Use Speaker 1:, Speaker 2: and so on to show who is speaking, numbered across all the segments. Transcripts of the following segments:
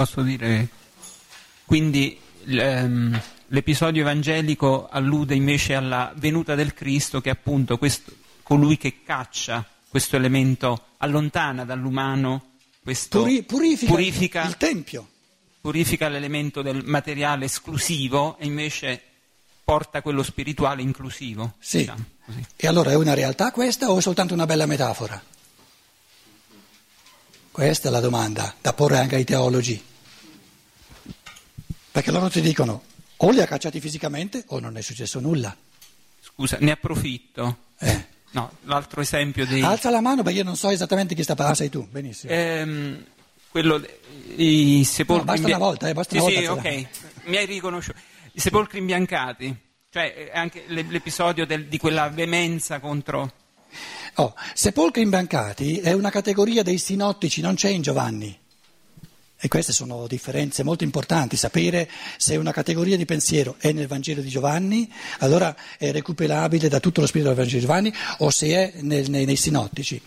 Speaker 1: posso dire, quindi ehm, l'episodio evangelico allude invece alla venuta del Cristo che è appunto questo, colui che caccia questo elemento, allontana dall'umano questo,
Speaker 2: Puri, purifica, purifica il Tempio.
Speaker 1: Purifica l'elemento del materiale esclusivo e invece porta quello spirituale inclusivo.
Speaker 2: Sì. Diciamo e allora è una realtà questa o è soltanto una bella metafora? Questa è la domanda da porre anche ai teologi. Perché loro ti dicono o li ha cacciati fisicamente o non è successo nulla.
Speaker 1: Scusa, ne approfitto. Eh. No, l'altro esempio dei...
Speaker 2: Alza la mano perché io non so esattamente chi sta parlando, ah, sei tu, benissimo.
Speaker 1: Ehm, quello, i sepolcri...
Speaker 2: No, basta una volta, eh, basta
Speaker 1: sì,
Speaker 2: una
Speaker 1: volta. Sì, ok, mi hai riconosciuto. I sepolcri imbiancati, cioè anche l'episodio del, di quella veemenza contro...
Speaker 2: Oh, sepolcri imbiancati è una categoria dei sinottici, non c'è in Giovanni. E queste sono differenze molto importanti, sapere se una categoria di pensiero è nel Vangelo di Giovanni, allora è recuperabile da tutto lo spirito del Vangelo di Giovanni, o se è nel, nei, nei, sinottici.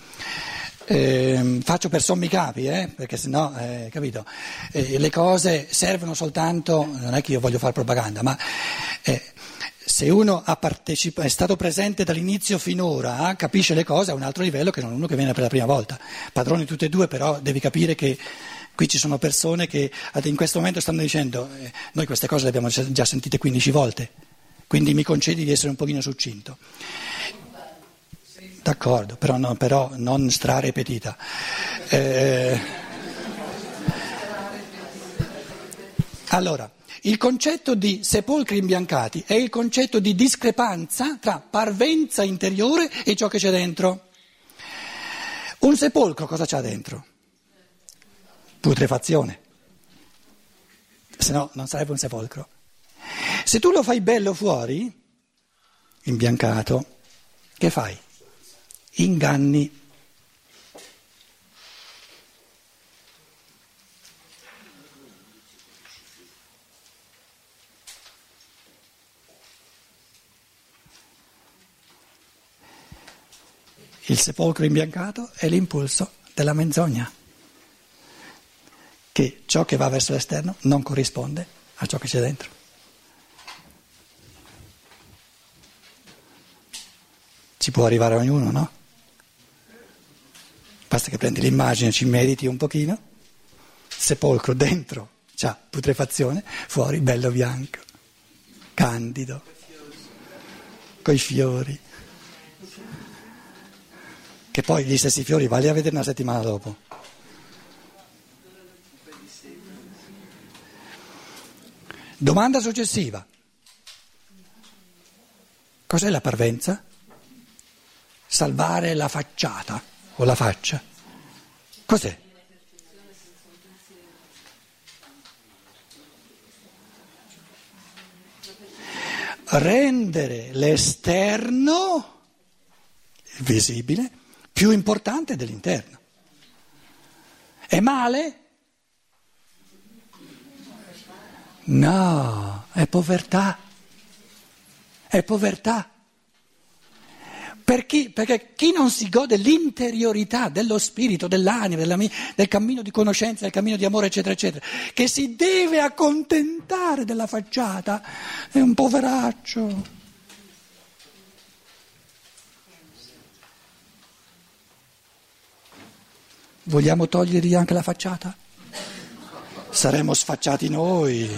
Speaker 2: Eh, faccio per sommi capi, eh, perché sennò, eh, capito, eh, le cose servono soltanto, non è che io voglio fare propaganda, ma eh, se uno è stato presente dall'inizio finora, capisce le cose a un altro livello che non uno che viene per la prima volta. Padroni tutti e due, però devi capire che Qui ci sono persone che in questo momento stanno dicendo eh, noi queste cose le abbiamo già sentite 15 volte, quindi mi concedi di essere un pochino succinto. D'accordo, però, no, però non strarepetita. Eh, allora, il concetto di sepolcri imbiancati è il concetto di discrepanza tra parvenza interiore e ciò che c'è dentro. Un sepolcro cosa c'ha dentro? Putrefazione, se no non sarebbe un sepolcro. Se tu lo fai bello fuori, imbiancato, che fai? Inganni. Il sepolcro imbiancato è l'impulso della menzogna che ciò che va verso l'esterno non corrisponde a ciò che c'è dentro. Ci può arrivare ognuno, no? Basta che prendi l'immagine, ci mediti un pochino, sepolcro dentro, c'ha putrefazione, fuori bello bianco, candido, coi fiori. Che poi gli stessi fiori vali a vedere una settimana dopo. Domanda successiva. Cos'è la parvenza? Salvare la facciata o la faccia. Cos'è? Rendere l'esterno visibile più importante dell'interno. È male? No, è povertà. È povertà. Per chi? Perché chi non si gode l'interiorità dello spirito, dell'anima, del cammino di conoscenza, del cammino di amore, eccetera, eccetera, che si deve accontentare della facciata, è un poveraccio. Vogliamo togliergli anche la facciata? Saremmo sfacciati noi.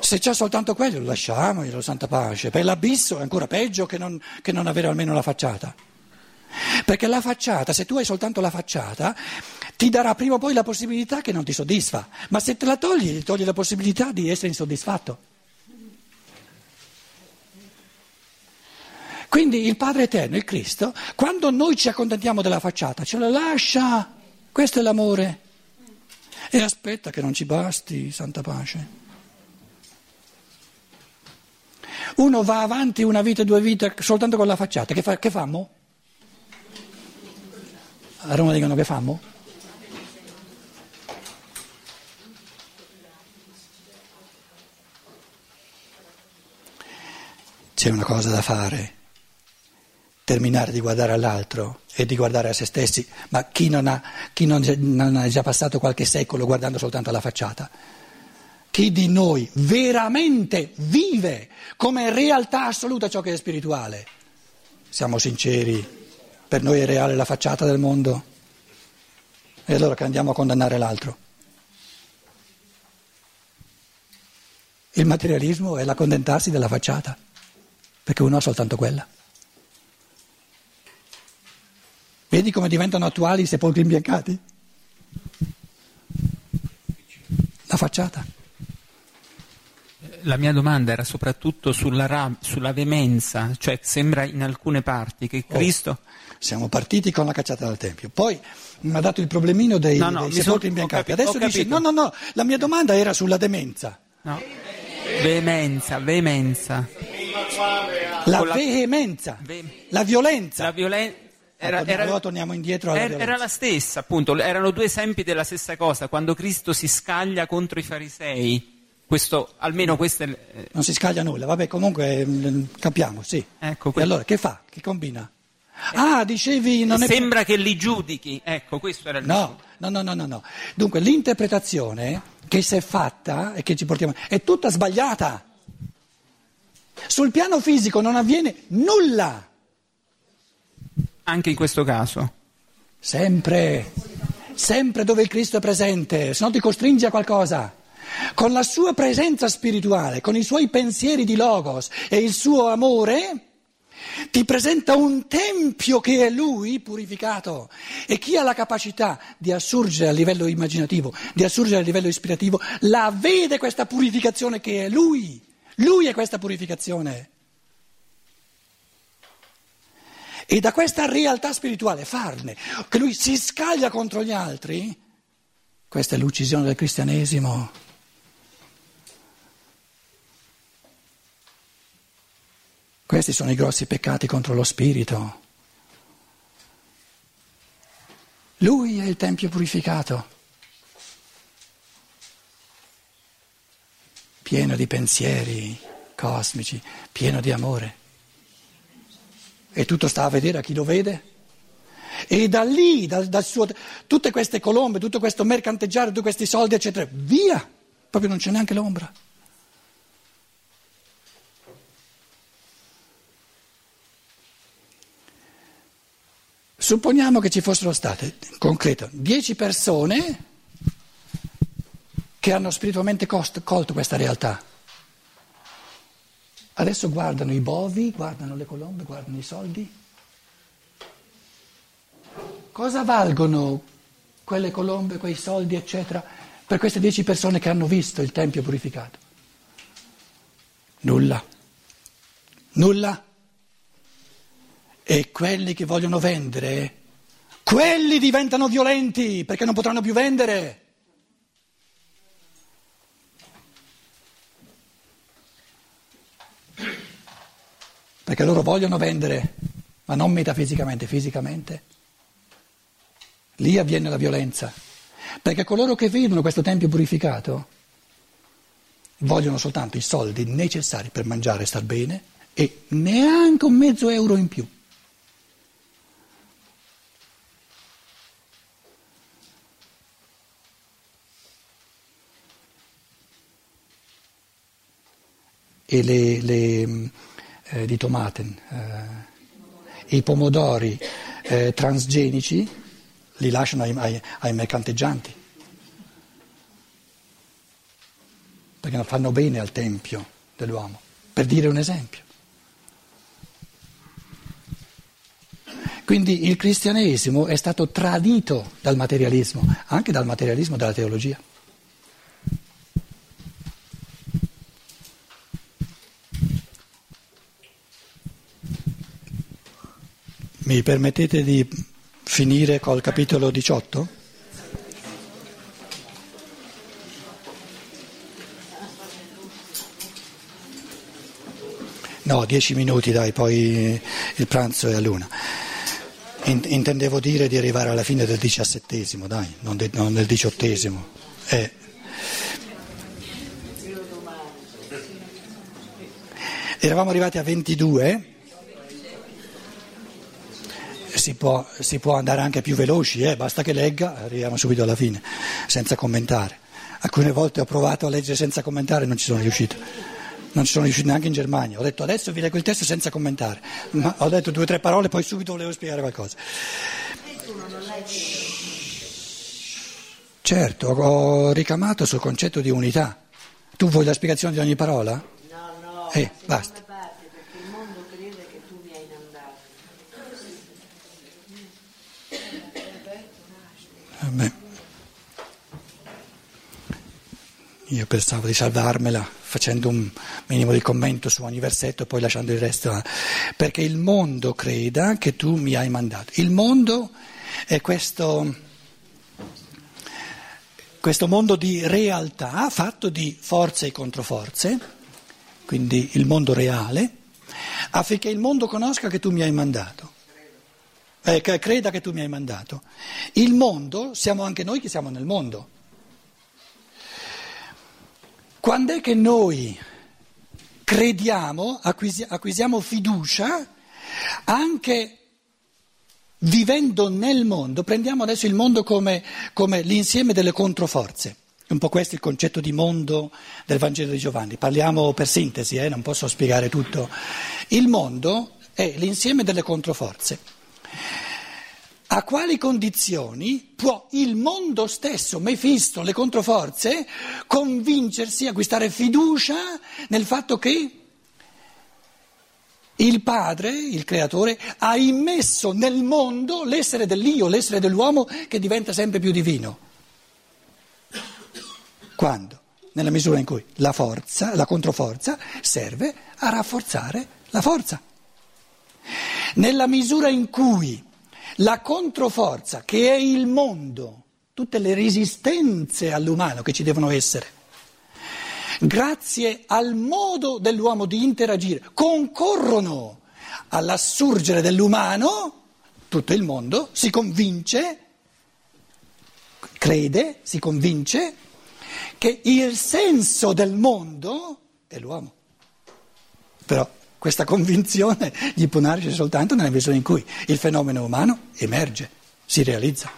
Speaker 2: Se c'è soltanto quello, lo lasciamolo, santa pace. Per l'abisso è ancora peggio che non, che non avere almeno la facciata. Perché la facciata, se tu hai soltanto la facciata, ti darà prima o poi la possibilità che non ti soddisfa. Ma se te la togli, ti togli la possibilità di essere insoddisfatto. Quindi il Padre Eterno, il Cristo, quando noi ci accontentiamo della facciata, ce la lascia. Questo è l'amore. E aspetta che non ci basti, santa pace. Uno va avanti una vita, due vite soltanto con la facciata. Che, fa, che fammo? A Roma dicono che fammo? C'è una cosa da fare. Terminare di guardare all'altro e di guardare a se stessi, ma chi non ha, chi non, non ha già passato qualche secolo guardando soltanto alla facciata? Chi di noi veramente vive come realtà assoluta ciò che è spirituale? Siamo sinceri, per noi è reale la facciata del mondo? E allora che andiamo a condannare l'altro? Il materialismo è l'accontentarsi della facciata, perché uno ha soltanto quella. Vedi come diventano attuali i sepolcri imbiancati? La facciata.
Speaker 1: La mia domanda era soprattutto sulla, sulla veemenza, cioè sembra in alcune parti che oh, Cristo... Oh,
Speaker 2: siamo partiti con la cacciata dal Tempio, poi mi ha dato il problemino dei, no, no, dei sepolcri sono, imbiancati, adesso dice no, no, no, la mia domanda era sulla demenza.
Speaker 1: No. Veemenza, veemenza.
Speaker 2: La veemenza, la violenza.
Speaker 1: La violenza
Speaker 2: era, era, allora torniamo indietro alla
Speaker 1: era, era la stessa, appunto, erano due esempi della stessa cosa, quando Cristo si scaglia contro i farisei. Questo, almeno questo è...
Speaker 2: Eh, non si scaglia nulla, vabbè, comunque mm, capiamo, sì. Ecco, e allora che fa? Che combina? Ah, dicevi... Non
Speaker 1: Sembra è... che li giudichi, ecco, questo era il
Speaker 2: no, no, no, no, no, no. Dunque, l'interpretazione che si è fatta e che ci portiamo è tutta sbagliata. Sul piano fisico non avviene nulla
Speaker 1: anche in questo caso?
Speaker 2: Sempre, sempre dove il Cristo è presente, se no ti costringe a qualcosa. Con la sua presenza spirituale, con i suoi pensieri di Logos e il suo amore, ti presenta un tempio che è lui purificato e chi ha la capacità di assurgere a livello immaginativo, di assurgere a livello ispirativo, la vede questa purificazione che è lui. Lui è questa purificazione. E da questa realtà spirituale farne, che lui si scaglia contro gli altri, questa è l'uccisione del cristianesimo. Questi sono i grossi peccati contro lo spirito. Lui è il Tempio purificato, pieno di pensieri cosmici, pieno di amore. E tutto sta a vedere a chi lo vede. E da lì, dal, dal suo, tutte queste colombe, tutto questo mercanteggiare, tutti questi soldi, eccetera, via, proprio non c'è neanche l'ombra. Supponiamo che ci fossero state, in concreto, dieci persone che hanno spiritualmente colto questa realtà. Adesso guardano i bovi, guardano le colombe, guardano i soldi. Cosa valgono quelle colombe, quei soldi, eccetera, per queste dieci persone che hanno visto il Tempio purificato? Nulla. Nulla. E quelli che vogliono vendere, quelli diventano violenti perché non potranno più vendere. Perché loro vogliono vendere, ma non metafisicamente, fisicamente. Lì avviene la violenza, perché coloro che vedono questo Tempio purificato vogliono soltanto i soldi necessari per mangiare e star bene e neanche un mezzo euro in più. E le, le eh, di Tomaten, eh, i pomodori eh, transgenici li lasciano ai, ai, ai mercanteggianti, perché non fanno bene al tempio dell'uomo, per dire un esempio. Quindi il cristianesimo è stato tradito dal materialismo, anche dal materialismo della teologia. Mi permettete di finire col capitolo 18? No, dieci minuti dai, poi il pranzo è a luna. Intendevo dire di arrivare alla fine del diciassettesimo, dai, non, de, non del diciottesimo. Eh. Eravamo arrivati a 22 si può, si può andare anche più veloci, eh? basta che legga, arriviamo subito alla fine, senza commentare. Alcune volte ho provato a leggere senza commentare e non ci sono riuscito. Non ci sono riuscito neanche in Germania. Ho detto adesso vi leggo il testo senza commentare. Ma ho detto due o tre parole, poi subito volevo spiegare qualcosa. Certo, ho ricamato sul concetto di unità. Tu vuoi la spiegazione di ogni parola?
Speaker 3: No, no,
Speaker 2: Eh, basta.
Speaker 3: parte perché il mondo crede che tu mi hai mandato.
Speaker 2: Vabbè. Io pensavo di salvarmela facendo un minimo di commento su ogni versetto e poi lasciando il resto. Perché il mondo creda che tu mi hai mandato. Il mondo è questo, questo mondo di realtà fatto di forze e controforze, quindi il mondo reale, affinché il mondo conosca che tu mi hai mandato. Eh, creda che tu mi hai mandato. Il mondo, siamo anche noi che siamo nel mondo. Quando è che noi crediamo, acquisi- acquisiamo fiducia, anche vivendo nel mondo, prendiamo adesso il mondo come, come l'insieme delle controforze. Un po' questo è il concetto di mondo del Vangelo di Giovanni. Parliamo per sintesi, eh, non posso spiegare tutto. Il mondo è l'insieme delle controforze. A quali condizioni può il mondo stesso, Mefisto, le controforze, convincersi, acquistare fiducia nel fatto che il Padre, il Creatore, ha immesso nel mondo l'essere dell'io, l'essere dell'uomo che diventa sempre più divino? Quando? Nella misura in cui la forza, la controforza, serve a rafforzare la forza. Nella misura in cui la controforza, che è il mondo, tutte le resistenze all'umano che ci devono essere, grazie al modo dell'uomo di interagire, concorrono all'assurgere dell'umano, tutto il mondo si convince, crede, si convince che il senso del mondo è l'uomo. Però questa convinzione gli può nascere soltanto nella misura in cui il fenomeno umano emerge, si realizza.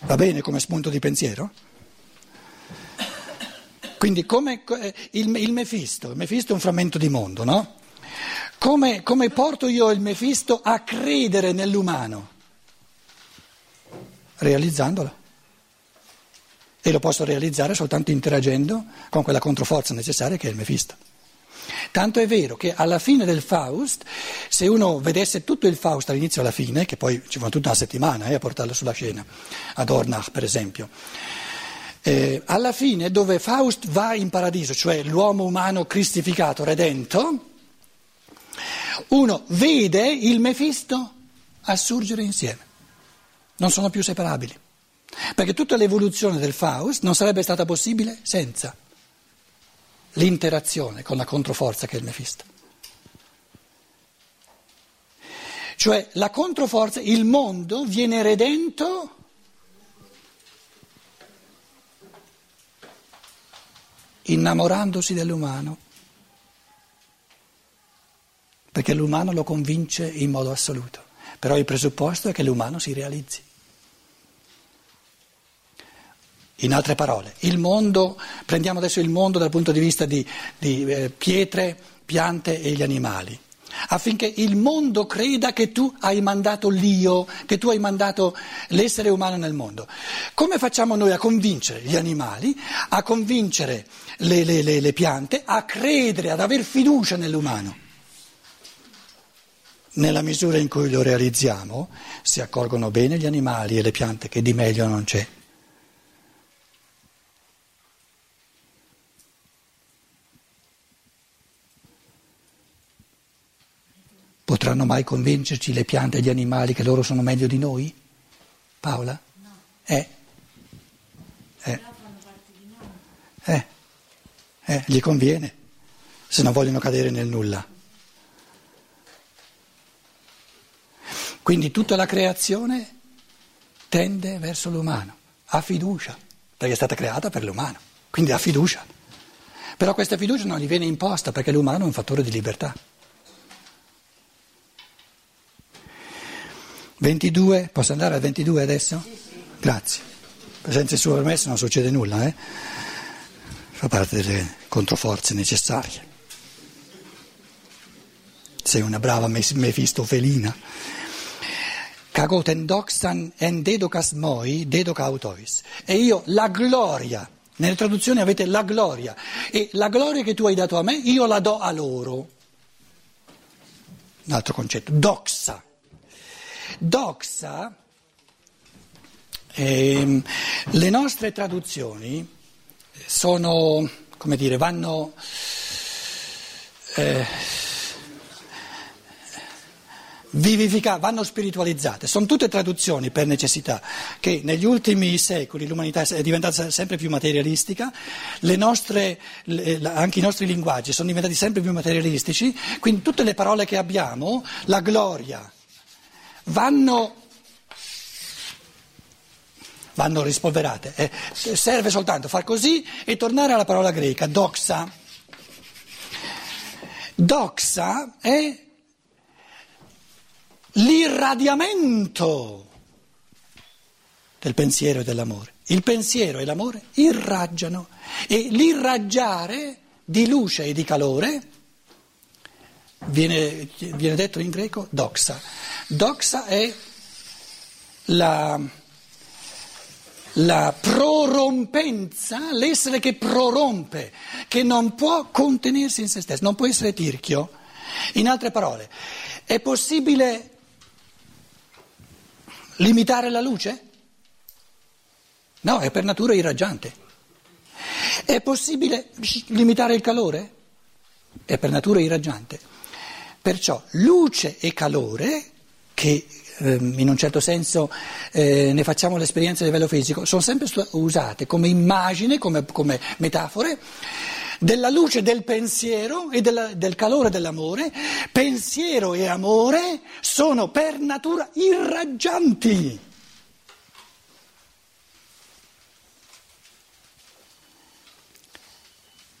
Speaker 2: Va bene come spunto di pensiero? Quindi come eh, il, il Mefisto, il Mefisto è un frammento di mondo, no? Come, come porto io il Mefisto a credere nell'umano? Realizzandolo. E lo posso realizzare soltanto interagendo con quella controforza necessaria che è il Mefisto. Tanto è vero che alla fine del Faust, se uno vedesse tutto il Faust dall'inizio alla fine, che poi ci vuole tutta una settimana eh, a portarlo sulla scena, ad Ornach per esempio, eh, alla fine dove Faust va in paradiso, cioè l'uomo umano cristificato, redento, uno vede il Mefisto assurgere insieme, non sono più separabili, perché tutta l'evoluzione del Faust non sarebbe stata possibile senza l'interazione con la controforza che è il Mefisto. Cioè la controforza, il mondo viene redento innamorandosi dell'umano, perché l'umano lo convince in modo assoluto, però il presupposto è che l'umano si realizzi. In altre parole, il mondo, prendiamo adesso il mondo dal punto di vista di, di eh, pietre, piante e gli animali, affinché il mondo creda che tu hai mandato l'io, che tu hai mandato l'essere umano nel mondo. Come facciamo noi a convincere gli animali, a convincere le, le, le, le piante, a credere, ad aver fiducia nell'umano? Nella misura in cui lo realizziamo, si accorgono bene gli animali e le piante che di meglio non c'è. Potranno mai convincerci le piante e gli animali che loro sono meglio di noi? Paola?
Speaker 3: No.
Speaker 2: Eh? Eh? Eh? Eh? Gli conviene, se non vogliono cadere nel nulla. Quindi tutta la creazione tende verso l'umano, ha fiducia, perché è stata creata per l'umano, quindi ha fiducia. Però questa fiducia non gli viene imposta perché l'umano è un fattore di libertà. 22, posso andare al 22 adesso? Grazie. Senza il suo permesso non succede nulla, eh? Fa parte delle controforze necessarie. Sei una brava mefistofelina. Kagoten doxan en dedocas moi, dedoc autois. E io la gloria, nelle traduzioni avete la gloria, e la gloria che tu hai dato a me, io la do a loro. Un altro concetto, doxa. Doxa, ehm, le nostre traduzioni sono, come dire, vanno... Eh, vivificate, vanno spiritualizzate. Sono tutte traduzioni per necessità, che negli ultimi secoli l'umanità è diventata sempre più materialistica, nostre, anche i nostri linguaggi sono diventati sempre più materialistici, quindi tutte le parole che abbiamo, la gloria, vanno, vanno rispolverate. Eh, serve soltanto far così e tornare alla parola greca, doxa. Doxa è l'irradiamento del pensiero e dell'amore. Il pensiero e l'amore irraggiano e l'irraggiare di luce e di calore viene, viene detto in greco doxa. Doxa è la, la prorompenza, l'essere che prorompe, che non può contenersi in se stesso, non può essere tirchio. In altre parole, è possibile Limitare la luce? No, è per natura irraggiante. È possibile limitare il calore? È per natura irraggiante. Perciò luce e calore, che eh, in un certo senso eh, ne facciamo l'esperienza a livello fisico, sono sempre usate come immagine, come, come metafore della luce del pensiero e della, del calore dell'amore, pensiero e amore sono per natura irraggianti.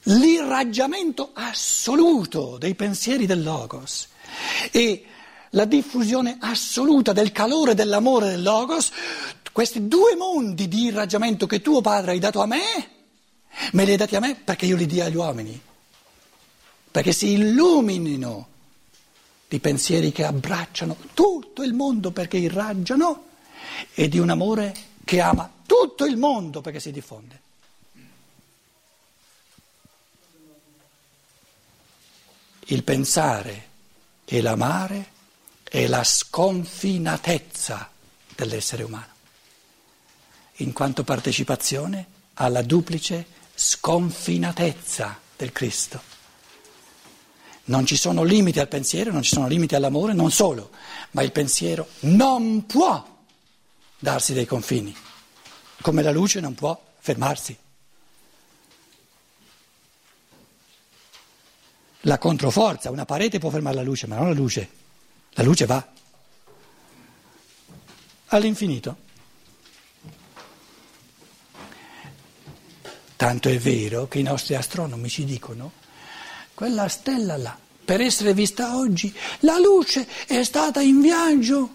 Speaker 2: L'irraggiamento assoluto dei pensieri del Logos e la diffusione assoluta del calore dell'amore del Logos, questi due mondi di irraggiamento che tuo padre hai dato a me, Me li hai dati a me perché io li dia agli uomini, perché si illuminino di pensieri che abbracciano tutto il mondo perché irraggiano e di un amore che ama tutto il mondo perché si diffonde. Il pensare e l'amare è la sconfinatezza dell'essere umano, in quanto partecipazione alla duplice sconfinatezza del Cristo. Non ci sono limiti al pensiero, non ci sono limiti all'amore, non solo, ma il pensiero non può darsi dei confini, come la luce non può fermarsi. La controforza, una parete può fermare la luce, ma non la luce. La luce va all'infinito. Tanto è vero che i nostri astronomi ci dicono, quella stella là, per essere vista oggi, la luce è stata in viaggio,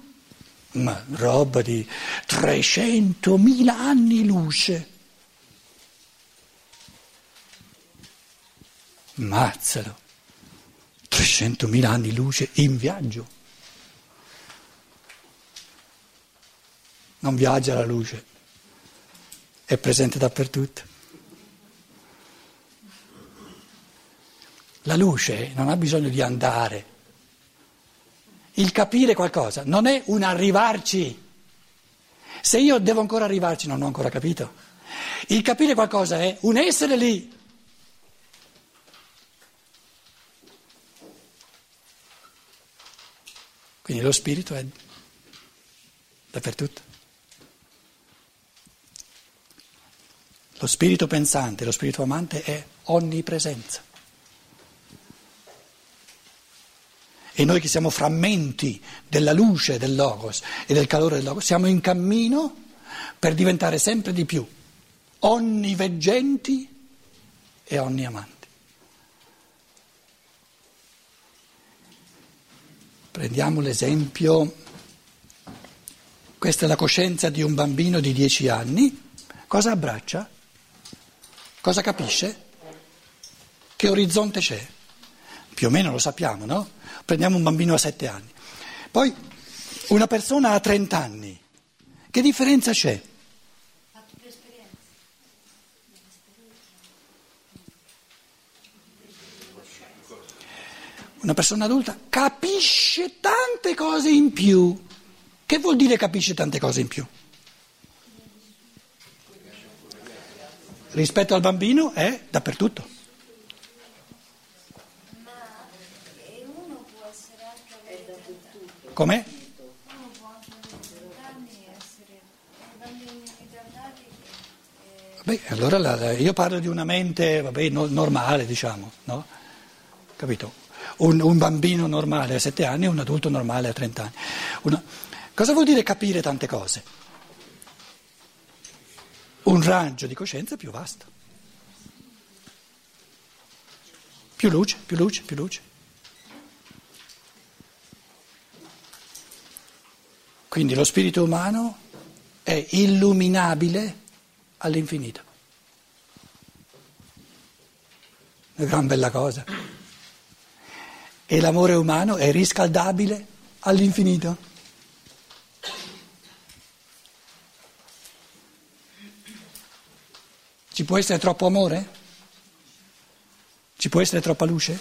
Speaker 2: ma roba di 300.000 anni luce. Mazzalo, 300.000 anni luce in viaggio. Non viaggia la luce, è presente dappertutto. La luce non ha bisogno di andare. Il capire qualcosa non è un arrivarci. Se io devo ancora arrivarci non ho ancora capito. Il capire qualcosa è un essere lì. Quindi lo spirito è dappertutto. Lo spirito pensante, lo spirito amante è onnipresenza. E noi che siamo frammenti della luce del Logos e del calore del Logos, siamo in cammino per diventare sempre di più onniveggenti e onniamanti. Prendiamo l'esempio Questa è la coscienza di un bambino di 10 anni. Cosa abbraccia? Cosa capisce? Che orizzonte c'è? Più o meno lo sappiamo, no? Prendiamo un bambino a 7 anni. Poi una persona a 30 anni. Che differenza c'è? Una persona adulta capisce tante cose in più. Che vuol dire capisce tante cose in più? Rispetto al bambino è dappertutto.
Speaker 4: Ma uno può essere anche dappertutto.
Speaker 2: Com'è?
Speaker 4: Uno può anche avere 30 anni essere bambini ritardati eh,
Speaker 2: Beh, allora la- io parlo di una mente vabbè, no- normale, diciamo, no? Capito? Un, un bambino normale a 7 anni e un adulto normale a 30 anni. Una- cosa vuol dire capire tante cose? Un raggio di coscienza più vasto. Più luce, più luce, più luce. Quindi lo spirito umano è illuminabile all'infinito. Una gran bella cosa. E l'amore umano è riscaldabile all'infinito. Ci può essere troppo amore? Ci può essere troppa luce?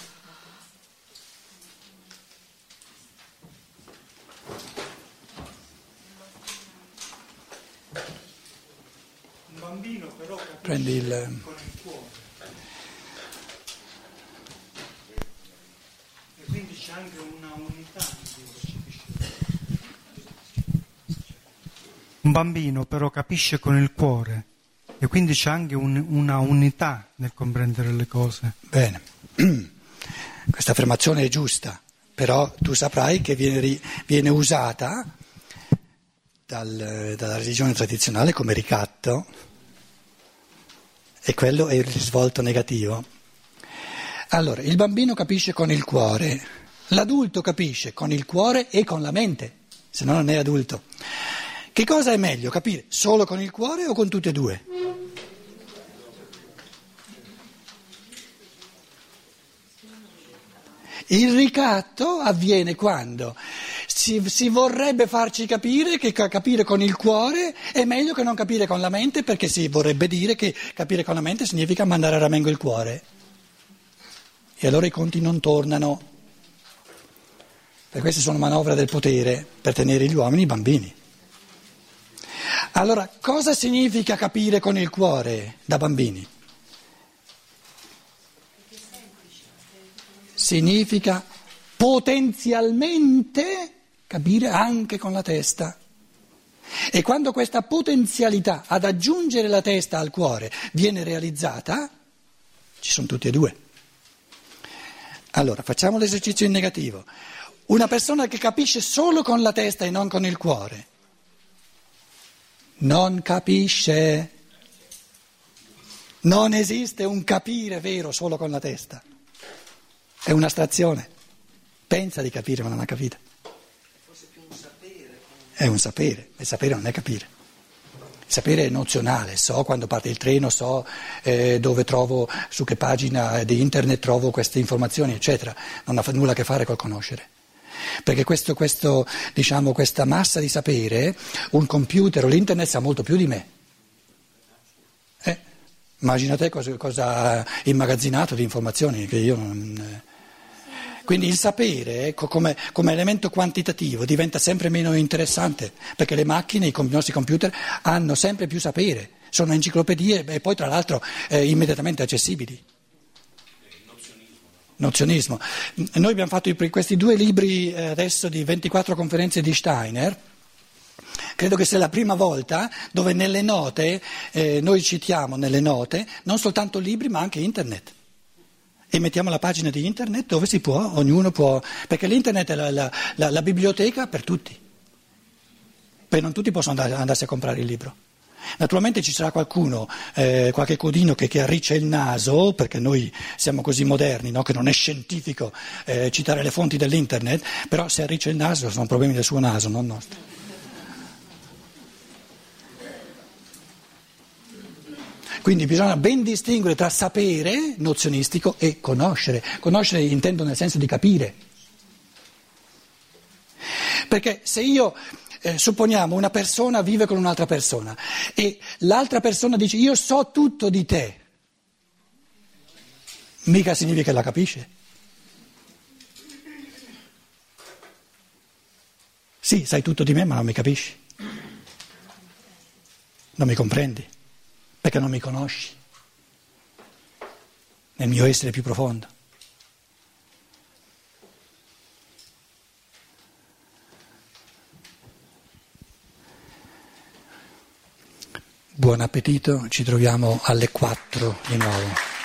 Speaker 5: Un bambino però capisce
Speaker 2: Prendi il...
Speaker 5: con il cuore. E quindi c'è anche una unità in cui percepisce. Un bambino però capisce con il cuore e quindi c'è anche un- una unità nel comprendere le cose.
Speaker 2: Bene, questa affermazione è giusta, però tu saprai che viene, viene usata dal- dalla religione tradizionale come ricatto e quello è il risvolto negativo. Allora, il bambino capisce con il cuore, l'adulto capisce con il cuore e con la mente, se no non è adulto. Che cosa è meglio capire? Solo con il cuore o con tutte e due? Il ricatto avviene quando si, si vorrebbe farci capire che ca- capire con il cuore è meglio che non capire con la mente perché si vorrebbe dire che capire con la mente significa mandare a ramengo il cuore. E allora i conti non tornano. Per queste sono manovre del potere per tenere gli uomini bambini. Allora, cosa significa capire con il cuore da bambini? Significa potenzialmente capire anche con la testa. E quando questa potenzialità ad aggiungere la testa al cuore viene realizzata, ci sono tutti e due. Allora, facciamo l'esercizio in negativo. Una persona che capisce solo con la testa e non con il cuore, non capisce. Non esiste un capire vero solo con la testa. È un'astrazione. Pensa di capire ma non ha capito. È un sapere, il sapere non è capire. Il sapere è nozionale, so quando parte il treno, so eh, dove trovo, su che pagina di internet trovo queste informazioni, eccetera. Non ha nulla a che fare col conoscere. Perché questo, questo, diciamo, questa massa di sapere, un computer o l'internet sa molto più di me. Eh, immagina te cosa, cosa ha immagazzinato di informazioni che io non... eh. Quindi il sapere ecco, come, come, elemento quantitativo diventa sempre meno interessante perché le macchine, i, nostri computer hanno sempre più sapere, sono enciclopedie e poi tra l'altro eh, immediatamente accessibili. Nozionismo. Noi abbiamo fatto questi due libri eh, adesso di 24 conferenze di Steiner. Credo che sia la prima volta dove nelle note, eh, noi citiamo nelle note non soltanto libri ma anche internet. E mettiamo la pagina di internet dove si può, ognuno può, perché l'internet è la, la, la, la biblioteca per tutti. Poi non tutti possono andare, andarsi a comprare il libro. Naturalmente ci sarà qualcuno, eh, qualche codino che, che arriccia il naso, perché noi siamo così moderni, no? che non è scientifico eh, citare le fonti dell'internet, però se arriccia il naso sono problemi del suo naso, non nostri. Quindi bisogna ben distinguere tra sapere nozionistico e conoscere. Conoscere intendo nel senso di capire. Perché se io, eh, supponiamo, una persona vive con un'altra persona e l'altra persona dice io so tutto di te, mica significa che la capisce. Sì, sai tutto di me, ma non mi capisci. Non mi comprendi, perché non mi conosci nel mio essere più profondo. Buon appetito, ci troviamo alle 4 di nuovo.